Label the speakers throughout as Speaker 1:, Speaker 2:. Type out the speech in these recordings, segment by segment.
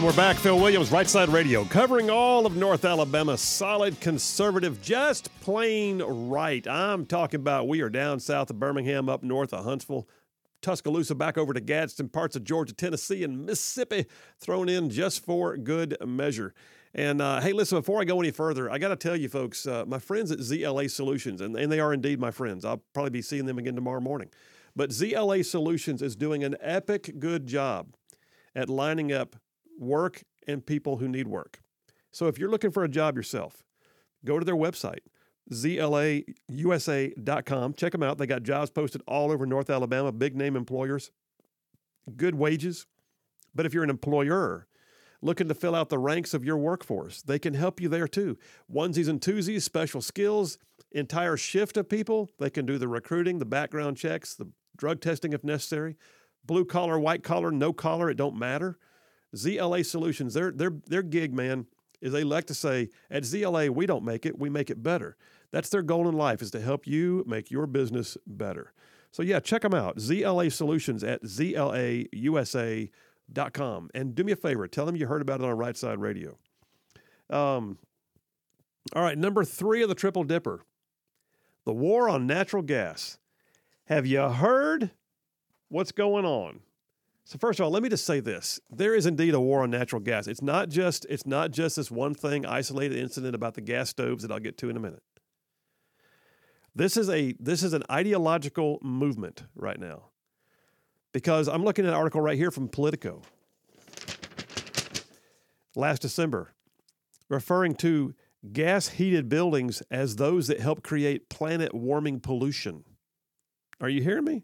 Speaker 1: And we're back. Phil Williams, Right Side Radio, covering all of North Alabama. Solid conservative, just plain right. I'm talking about we are down south of Birmingham, up north of Huntsville, Tuscaloosa, back over to Gadsden, parts of Georgia, Tennessee, and Mississippi thrown in just for good measure. And uh, hey, listen, before I go any further, I got to tell you folks, uh, my friends at ZLA Solutions, and, and they are indeed my friends. I'll probably be seeing them again tomorrow morning. But ZLA Solutions is doing an epic good job at lining up work and people who need work. So if you're looking for a job yourself, go to their website, zlausa.com. Check them out. They got jobs posted all over North Alabama, big name employers, good wages. But if you're an employer looking to fill out the ranks of your workforce, they can help you there too. Onesies and twosies, special skills, entire shift of people. They can do the recruiting, the background checks, the drug testing if necessary. Blue collar, white collar, no collar, it don't matter. ZLA Solutions, their their their gig, man, is they like to say at ZLA we don't make it, we make it better. That's their goal in life is to help you make your business better. So yeah, check them out. ZLA Solutions at zlausa.com. And do me a favor, tell them you heard about it on Right Side Radio. Um, all right, number three of the Triple Dipper, the war on natural gas. Have you heard what's going on? So first of all, let me just say this: there is indeed a war on natural gas. It's not just it's not just this one thing, isolated incident about the gas stoves that I'll get to in a minute. This is a this is an ideological movement right now, because I'm looking at an article right here from Politico last December, referring to gas heated buildings as those that help create planet warming pollution. Are you hearing me?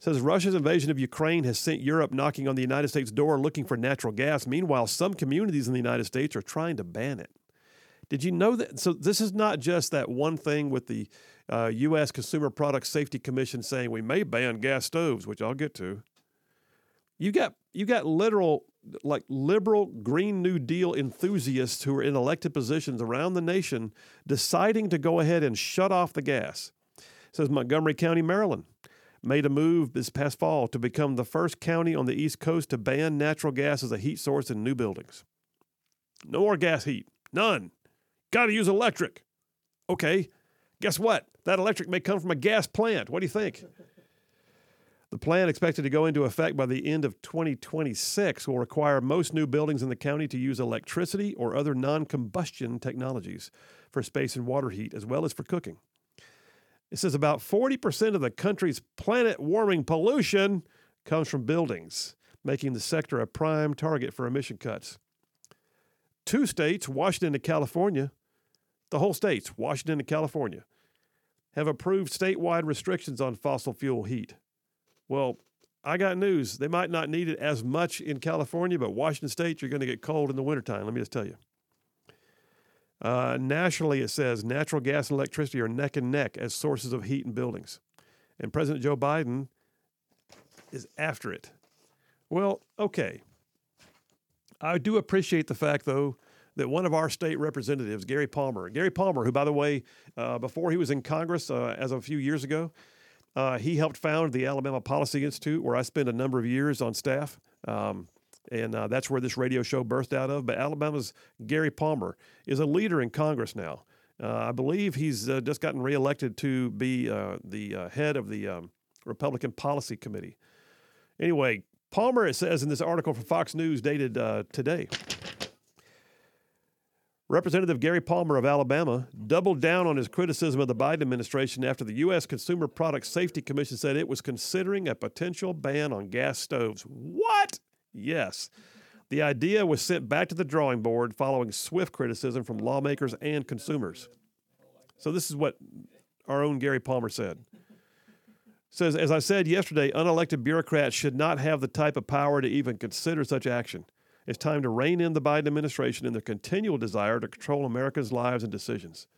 Speaker 1: Says Russia's invasion of Ukraine has sent Europe knocking on the United States door looking for natural gas. Meanwhile, some communities in the United States are trying to ban it. Did you know that? So, this is not just that one thing with the uh, U.S. Consumer Product Safety Commission saying we may ban gas stoves, which I'll get to. You got you got literal like liberal Green New Deal enthusiasts who are in elected positions around the nation deciding to go ahead and shut off the gas. It says Montgomery County, Maryland made a move this past fall to become the first county on the East Coast to ban natural gas as a heat source in new buildings. No more gas heat. None. Got to use electric. Okay, guess what? That electric may come from a gas plant. What do you think? The plan, expected to go into effect by the end of 2026, will require most new buildings in the county to use electricity or other non combustion technologies for space and water heat, as well as for cooking. It says about 40% of the country's planet warming pollution comes from buildings, making the sector a prime target for emission cuts. Two states, Washington and California, the whole states, Washington and California, have approved statewide restrictions on fossil fuel heat. Well, I got news. They might not need it as much in California, but Washington State, you're going to get cold in the wintertime. Let me just tell you. Uh, nationally, it says natural gas and electricity are neck and neck as sources of heat in buildings. And President Joe Biden is after it. Well, okay. I do appreciate the fact, though, that one of our state representatives, Gary Palmer, Gary Palmer, who, by the way, uh, before he was in Congress uh, as of a few years ago, uh, he helped found the Alabama Policy Institute, where I spent a number of years on staff. Um, and uh, that's where this radio show birthed out of. But Alabama's Gary Palmer is a leader in Congress now. Uh, I believe he's uh, just gotten reelected to be uh, the uh, head of the um, Republican Policy Committee. Anyway, Palmer, it says in this article from Fox News dated uh, today. Representative Gary Palmer of Alabama doubled down on his criticism of the Biden administration after the U.S. Consumer Product Safety Commission said it was considering a potential ban on gas stoves. What? Yes. The idea was sent back to the drawing board following swift criticism from lawmakers and consumers. So, this is what our own Gary Palmer said. Says, as I said yesterday, unelected bureaucrats should not have the type of power to even consider such action. It's time to rein in the Biden administration in their continual desire to control America's lives and decisions.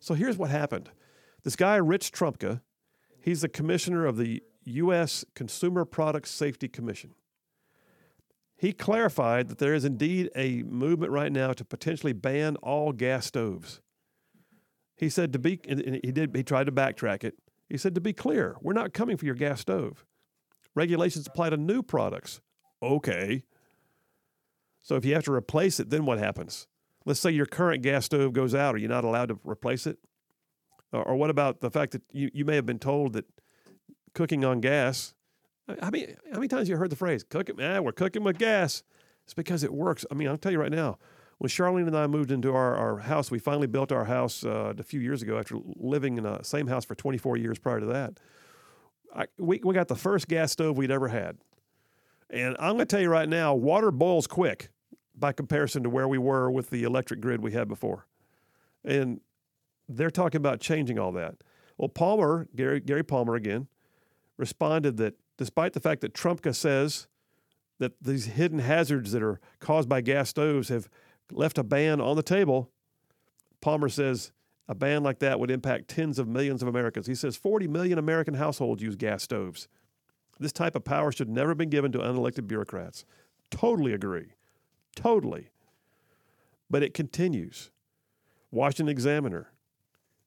Speaker 1: So here's what happened. This guy, Rich Trumka, he's the commissioner of the U.S. Consumer Product Safety Commission he clarified that there is indeed a movement right now to potentially ban all gas stoves. He said to be, he did, he tried to backtrack it. He said to be clear, we're not coming for your gas stove. Regulations apply to new products. Okay. So if you have to replace it, then what happens? Let's say your current gas stove goes out. Are you not allowed to replace it? Or, or what about the fact that you, you may have been told that cooking on gas, I mean, how many times you heard the phrase, cooking, man, we're cooking with gas? It's because it works. I mean, I'll tell you right now, when Charlene and I moved into our, our house, we finally built our house uh, a few years ago after living in the same house for 24 years prior to that. I, we, we got the first gas stove we'd ever had. And I'm going to tell you right now, water boils quick by comparison to where we were with the electric grid we had before. And they're talking about changing all that. Well, Palmer, Gary, Gary Palmer again, responded that despite the fact that Trumka says that these hidden hazards that are caused by gas stoves have left a ban on the table, Palmer says a ban like that would impact tens of millions of Americans. He says 40 million American households use gas stoves. This type of power should never have been given to unelected bureaucrats. Totally agree. Totally. But it continues. Washington Examiner,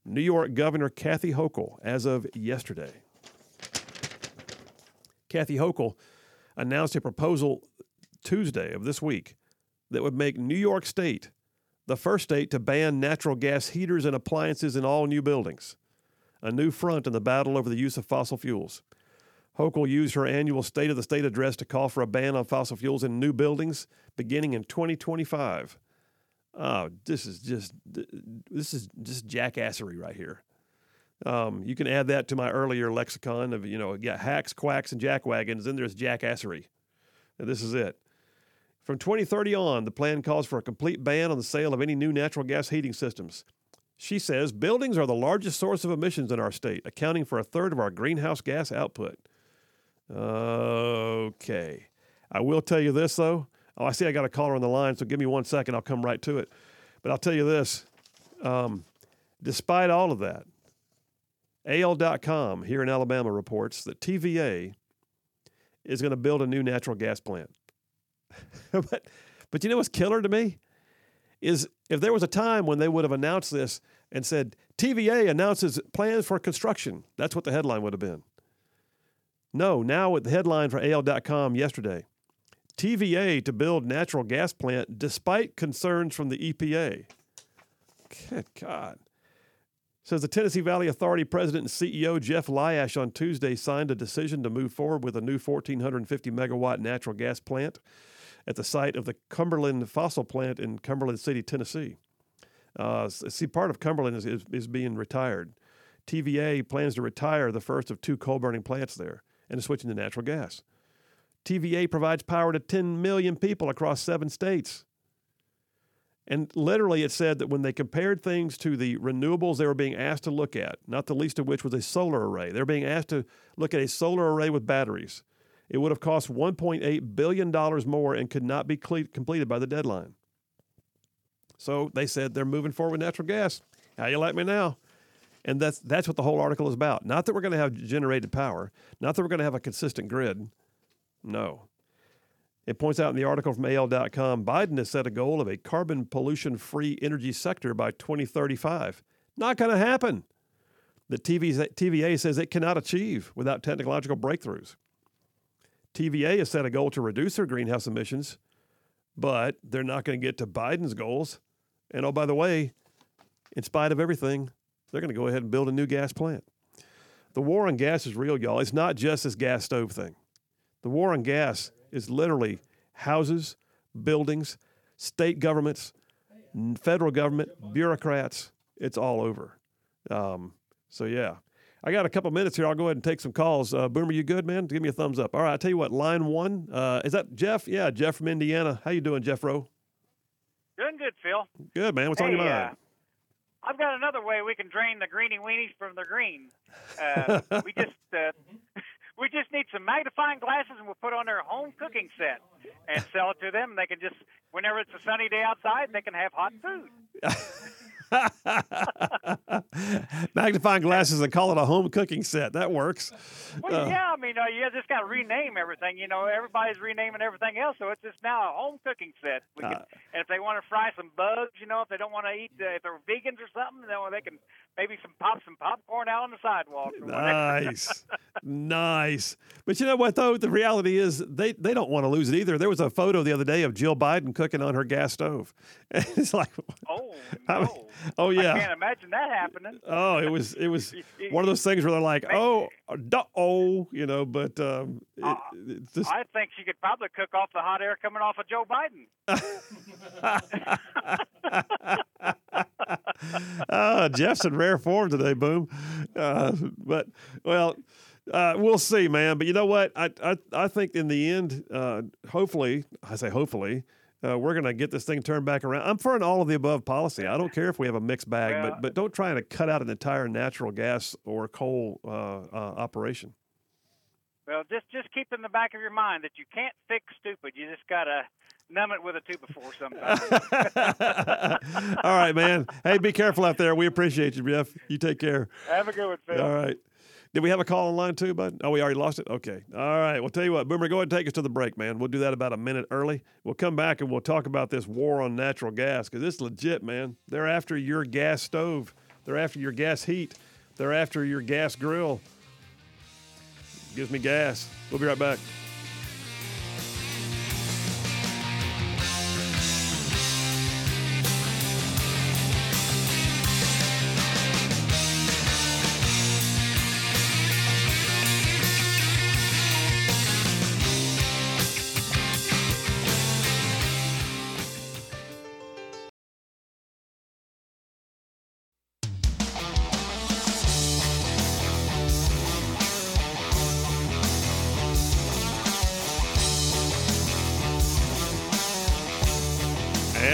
Speaker 1: New York Governor Kathy Hochul, as of yesterday. Kathy Hochul announced a proposal Tuesday of this week that would make New York State the first state to ban natural gas heaters and appliances in all new buildings, a new front in the battle over the use of fossil fuels. Hochul used her annual State of the State address to call for a ban on fossil fuels in new buildings beginning in 2025. Oh, this is just this is just jackassery right here. Um, you can add that to my earlier lexicon of you know yeah hacks, quacks, and jackwagons. Then there's jackassery. And this is it. From 2030 on, the plan calls for a complete ban on the sale of any new natural gas heating systems. She says buildings are the largest source of emissions in our state, accounting for a third of our greenhouse gas output. Okay. I will tell you this, though. Oh, I see I got a caller on the line, so give me one second. I'll come right to it. But I'll tell you this um, despite all of that, AL.com here in Alabama reports that TVA is going to build a new natural gas plant. but, but you know what's killer to me? Is if there was a time when they would have announced this and said, TVA announces plans for construction, that's what the headline would have been. No, now with the headline for AL.com yesterday TVA to build natural gas plant despite concerns from the EPA. Good God. Says the Tennessee Valley Authority President and CEO Jeff Lyash on Tuesday signed a decision to move forward with a new 1,450 megawatt natural gas plant at the site of the Cumberland fossil plant in Cumberland City, Tennessee. Uh, see, part of Cumberland is, is, is being retired. TVA plans to retire the first of two coal burning plants there and is switching to natural gas. TVA provides power to 10 million people across seven states. And literally, it said that when they compared things to the renewables they were being asked to look at, not the least of which was a solar array, they're being asked to look at a solar array with batteries. It would have cost $1.8 billion more and could not be completed by the deadline. So they said they're moving forward with natural gas. How you like me now? And that's, that's what the whole article is about. Not that we're going to have generated power, not that we're going to have a consistent grid. No. It points out in the article from AL.com Biden has set a goal of a carbon pollution free energy sector by 2035. Not going to happen. The TVA says it cannot achieve without technological breakthroughs. TVA has set a goal to reduce their greenhouse emissions, but they're not going to get to Biden's goals. And oh, by the way, in spite of everything, they're going to go ahead and build a new gas plant. The war on gas is real, y'all. It's not just this gas stove thing. The war on gas is literally houses, buildings, state governments, federal government, bureaucrats. It's all over. Um, so, yeah. I got a couple minutes here. I'll go ahead and take some calls. Uh, Boomer, you good, man? Give me a thumbs up. All right, I'll tell you what. Line one uh, is that Jeff? Yeah, Jeff from Indiana. How you doing, Jeff Rowe?
Speaker 2: Doing good, Phil.
Speaker 1: Good, man. What's
Speaker 2: hey,
Speaker 1: on your mind?
Speaker 2: Uh, I've got another way we can drain the greeny weenies from the green. Uh, we just uh, we just need some magnifying glasses, and we'll put on their home cooking set and sell it to them. They can just, whenever it's a sunny day outside, they can have hot food.
Speaker 1: magnifying glasses and call it a home cooking set. That works.
Speaker 2: Well, uh, yeah, I mean, uh, you just got to rename everything. You know, everybody's renaming everything else, so it's just now a home cooking set. We can, uh, and if they want to fry some bugs, you know, if they don't want to eat, uh, if they're vegans or something, then they can maybe some pop some popcorn out on the sidewalk. or.
Speaker 1: Nice, nice. But you know what though? The reality is they they don't want to lose it either. There was a photo the other day of Jill Biden cooking on her gas stove. And it's like,
Speaker 2: Oh
Speaker 1: I mean,
Speaker 2: no!
Speaker 1: oh
Speaker 2: I can't imagine that happening.
Speaker 1: Oh, it was it was one of those things where they're like, oh, duh, oh, you know. But um, it,
Speaker 2: Uh,
Speaker 1: just
Speaker 2: I think she could probably cook off the hot air coming off of Joe Biden.
Speaker 1: uh, Jeff's in rare form today, boom. Uh, but well, uh, we'll see, man. But you know what? I I, I think in the end, uh, hopefully, I say hopefully. Uh, we're going to get this thing turned back around. I'm for an all of the above policy. I don't care if we have a mixed bag,
Speaker 2: Yeah.
Speaker 1: but but don't try to cut out an entire natural gas or coal uh, uh, operation.
Speaker 2: Well, just just keep in the back of your mind that you can't fix stupid. You just gotta numb it with a two before sometimes.
Speaker 1: all right, man. Hey, be careful out there. We appreciate you, Jeff. You take care.
Speaker 2: Have a good one, Phil.
Speaker 1: All right. Did we have a call on line two, bud? Oh, we already lost it? Okay. All right. Well, tell you what, Boomer, go ahead and take us to the break, man. We'll do that about a minute early. We'll come back and we'll talk about this war on natural gas because it's legit, man. They're after your gas stove, they're after your gas heat, they're after your gas grill. Gives me gas. We'll be right back.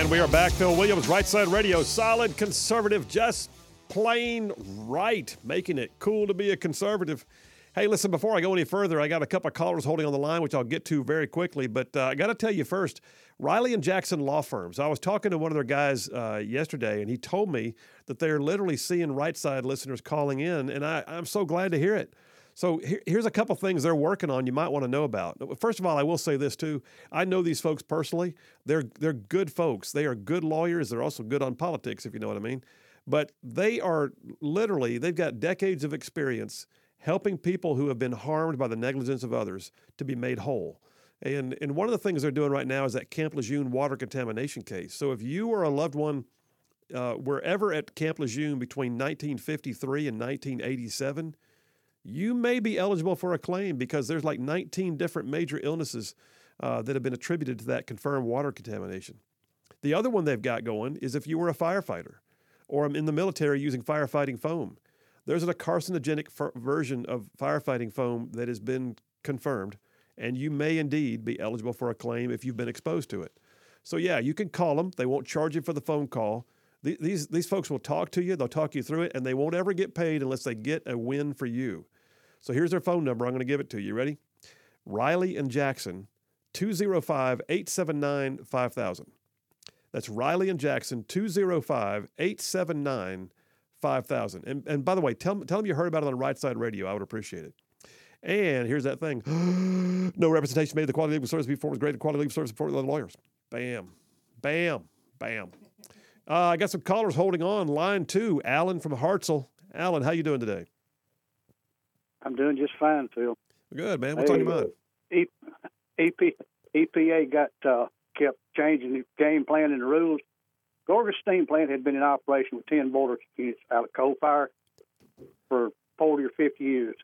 Speaker 1: And we are back. Phil Williams, Right Side Radio, solid conservative, just plain right, making it cool to be a conservative. Hey, listen, before I go any further, I got a couple of callers holding on the line, which I'll get to very quickly. But uh, I got to tell you first Riley and Jackson Law Firms. I was talking to one of their guys uh, yesterday, and he told me that they're literally seeing right side listeners calling in, and I, I'm so glad to hear it. So here, here's a couple things they're working on you might want to know about. First of all, I will say this too. I know these folks personally. They're they're good folks. They are good lawyers. They're also good on politics, if you know what I mean. But they are literally they've got decades of experience helping people who have been harmed by the negligence of others to be made whole. And and one of the things they're doing right now is that Camp Lejeune water contamination case. So if you or a loved one uh, were ever at Camp Lejeune between 1953 and 1987 you may be eligible for a claim because there's like 19 different major illnesses uh, that have been attributed to that confirmed water contamination. The other one they've got going is if you were a firefighter or in the military using firefighting foam. There's a carcinogenic f- version of firefighting foam that has been confirmed, and you may indeed be eligible for a claim if you've been exposed to it. So, yeah, you can call them. They won't charge you for the phone call. Th- These, these folks will talk to you, they'll talk you through it, and they won't ever get paid unless they get a win for you. So here's their phone number. I'm going to give it to you. Ready? Riley and Jackson, 205 879 5000. That's Riley and Jackson, 205 879 5000. And by the way, tell, tell them you heard about it on Right Side Radio. I would appreciate it. And here's that thing no representation made of the quality legal service before was The quality legal service before the other lawyers. Bam. Bam. Bam. Uh, I got some callers holding on. Line two, Alan from Hartselle. Alan, how you doing today?
Speaker 3: I'm doing just fine, Phil.
Speaker 1: Good, man. What's on your mind?
Speaker 3: E- EP, EPA got uh, kept changing the game plan and the rules. Gorgas Steam Plant had been in operation with 10 boiler units out of coal fire for 40 or 50 years.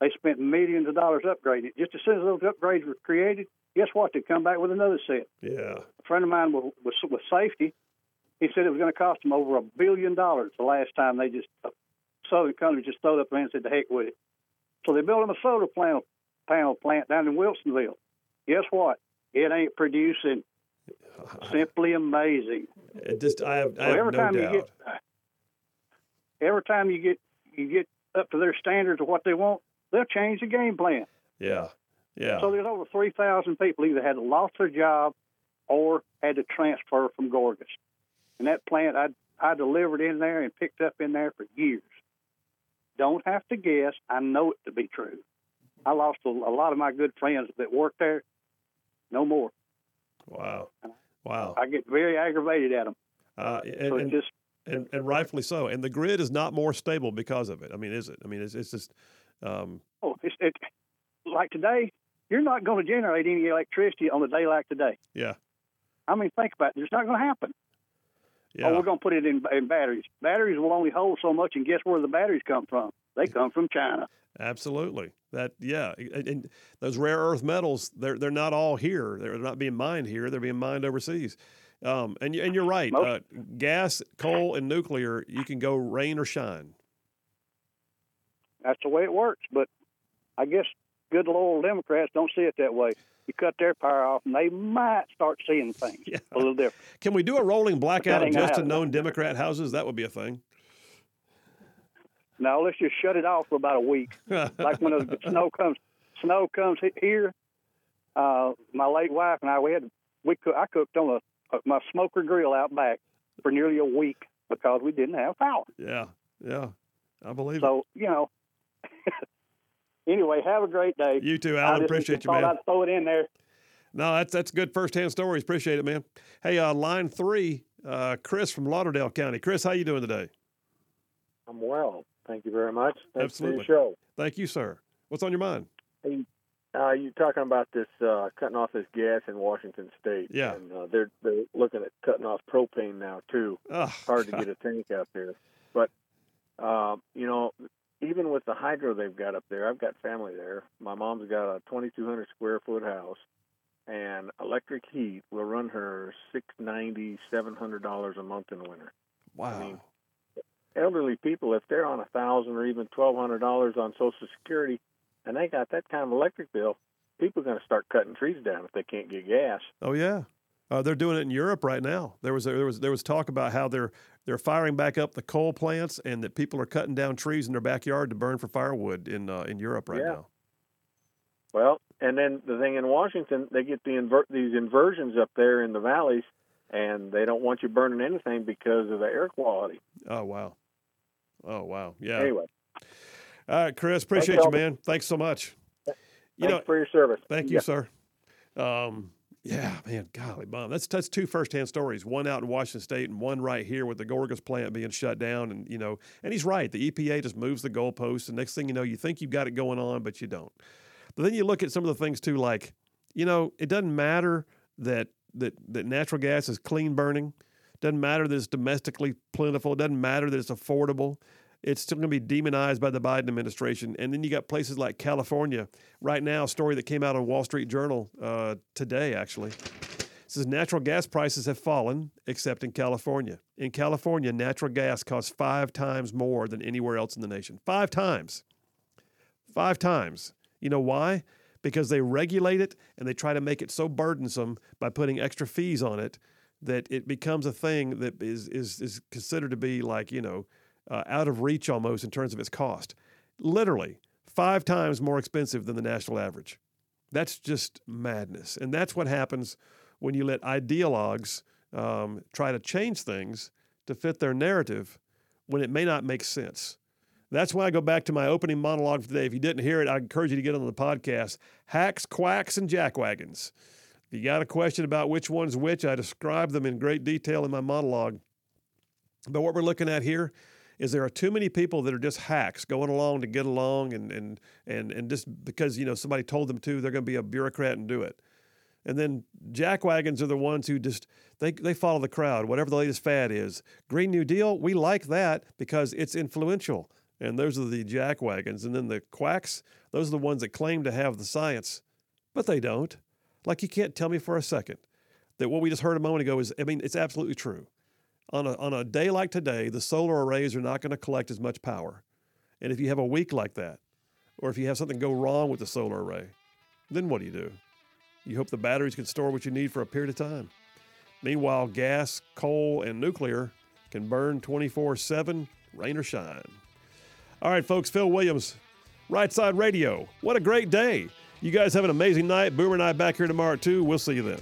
Speaker 3: They spent millions of dollars upgrading it. Just as soon as those upgrades were created, guess what? They come back with another set.
Speaker 1: Yeah.
Speaker 3: A friend of mine was, was with safety. He said it was going to cost them over a billion dollars the last time they just, uh, Southern Company just throwed up their hands and said, the heck with it. So they built them a solar panel, panel plant down in Wilsonville. Guess what? It ain't producing. Simply amazing.
Speaker 1: It just I have, I
Speaker 3: So
Speaker 1: have no
Speaker 3: time
Speaker 1: doubt.
Speaker 3: you get, every time you get you get up to their standards of what they want, they'll change the game plan.
Speaker 1: yeah. Yeah.
Speaker 3: So there's over three thousand people either had lost their job or had to transfer from Gorgas. And that plant I I delivered in there and picked up in there for years. Don't have to guess. I know it to be true. I lost a, a lot of my good friends that worked there. No more.
Speaker 1: wow. Wow.
Speaker 3: I get very aggravated at them.
Speaker 1: Uh, and,
Speaker 3: So
Speaker 1: and
Speaker 3: just
Speaker 1: and, and rightfully so. And the grid is not more stable because of it. I mean, is it? I mean, it's, it's just. Um,
Speaker 3: Oh, it's it, like today. You're not going to generate any electricity on a day like today.
Speaker 1: yeah,
Speaker 3: I mean, think about it. It's not going to happen.
Speaker 1: Yeah.
Speaker 3: Oh, we're going to put it in, in batteries. Batteries will only hold so much, and guess where the batteries come from? They come from China.
Speaker 1: Absolutely. That yeah, and, those rare earth metals they're they're not all here. They're not being mined here. They're being mined overseas. Um, and and you're right. Uh, gas, coal, and nuclear. You can go rain or shine.
Speaker 3: That's the way it works. But I guess good little Democrats don't see it that way. You cut their power off, and they might start seeing things
Speaker 1: Yeah.
Speaker 3: a little different.
Speaker 1: Can we do a rolling blackout of just to
Speaker 3: happen.
Speaker 1: known Democrat houses? That would be a thing.
Speaker 3: Now let's just shut it off for about a week. like when the snow comes, snow comes here. Uh, my late wife and I, we had we cook, I cooked on a, a my smoker grill out back for nearly a week because we didn't have power.
Speaker 1: yeah, yeah. I believe
Speaker 3: So you know. anyway, have a great day.
Speaker 1: You too,
Speaker 3: I
Speaker 1: Alan.
Speaker 3: just
Speaker 1: Appreciate you, man.
Speaker 3: I'd throw it in there.
Speaker 1: No, that's that's good firsthand stories. Appreciate it, man. Hey, uh, line three, uh, Chris from Lauderdale County. Chris, how you doing today?
Speaker 4: I'm well. Thank you very much. Thanks
Speaker 1: Absolutely.
Speaker 4: for your show.
Speaker 1: Thank you, sir. What's on your mind?
Speaker 4: Uh, you're talking about this uh, cutting off this gas in Washington State.
Speaker 1: Yeah.
Speaker 4: And uh, they're they're looking at cutting off propane now too.
Speaker 1: Oh,
Speaker 4: Hard to get a tank out there, but um, you know, even with the hydro they've got up there, I've got family there. My mom's got a 2,200 square foot house, and electric heat will run her six ninety, seven hundred dollars a month in the winter.
Speaker 1: Wow.
Speaker 4: mean, elderly people, if they're on a thousand or even twelve hundred dollars on Social Security, and they got that kind of electric bill, people are going to start cutting trees down if they can't get gas.
Speaker 1: Oh yeah, uh, they're doing it in Europe right now. There was there was there was talk about how they're they're firing back up the coal plants and that people are cutting down trees in their backyard to burn for firewood in uh, in Europe right
Speaker 4: Yeah.
Speaker 1: now.
Speaker 4: Well, and then the thing in Washington, they get the invert these inversions up there in the valleys, and they don't want you burning anything because of the air quality.
Speaker 1: Oh wow. Oh wow. Yeah.
Speaker 4: Anyway,
Speaker 1: All right, Chris. Appreciate
Speaker 4: Thanks,
Speaker 1: you, man. Thanks so much. You know,
Speaker 4: for your service.
Speaker 1: Thank you,
Speaker 4: Yeah.
Speaker 1: sir. Um, yeah, man, golly, mom, that's that's two firsthand stories. One out in Washington State, and one right here with the Gorgas plant being shut down. And you know, and he's right. The EPA just moves the goalposts, and next thing you know, you think you've got it going on, but you don't. But then you look at some of the things too, like you know, it doesn't matter that that that natural gas is clean burning. Doesn't matter that it's domestically plentiful. It doesn't matter that it's affordable. It's still going to be demonized by the Biden administration. And then you got places like California. Right now, a story that came out on Wall Street Journal uh, today, actually, says natural gas prices have fallen, except in California. In California, natural gas costs five times more than anywhere else in the nation. Five times. Five times. You know why? Because they regulate it and they try to make it so burdensome by putting extra fees on it that it becomes a thing that is is is considered to be like you know uh, out of reach almost in terms of its cost. Literally five times more expensive than the national average. That's just madness, and that's what happens when you let ideologues um, try to change things to fit their narrative when it may not make sense. That's why I go back to my opening monologue for today. If you didn't hear it, I encourage you to get on the podcast. Hacks, quacks, and jackwagons. If you got a question about which one's which, I describe them in great detail in my monologue. But what we're looking at here is there are too many people that are just hacks going along to get along and and and and just because you know somebody told them to, they're going to be a bureaucrat and do it. And then jackwagons are the ones who just they they follow the crowd, whatever the latest fad is. Green New Deal, we like that because it's influential. And those are the jackwagons. And then the quacks, those are the ones that claim to have the science, but they don't. Like you can't tell me for a second that what we just heard a moment ago is I mean, it's absolutely true. On a, on a day like today, the solar arrays are not going to collect as much power. And if you have a week like that, or if you have something go wrong with the solar array, then what do you do? You hope the batteries can store what you need for a period of time. Meanwhile, gas, coal, and nuclear can burn 24 7, rain or shine. All right, folks, Phil Williams, Right Side Radio. What a great day. You guys have an amazing night. Boomer and I back here tomorrow, too. We'll see you then.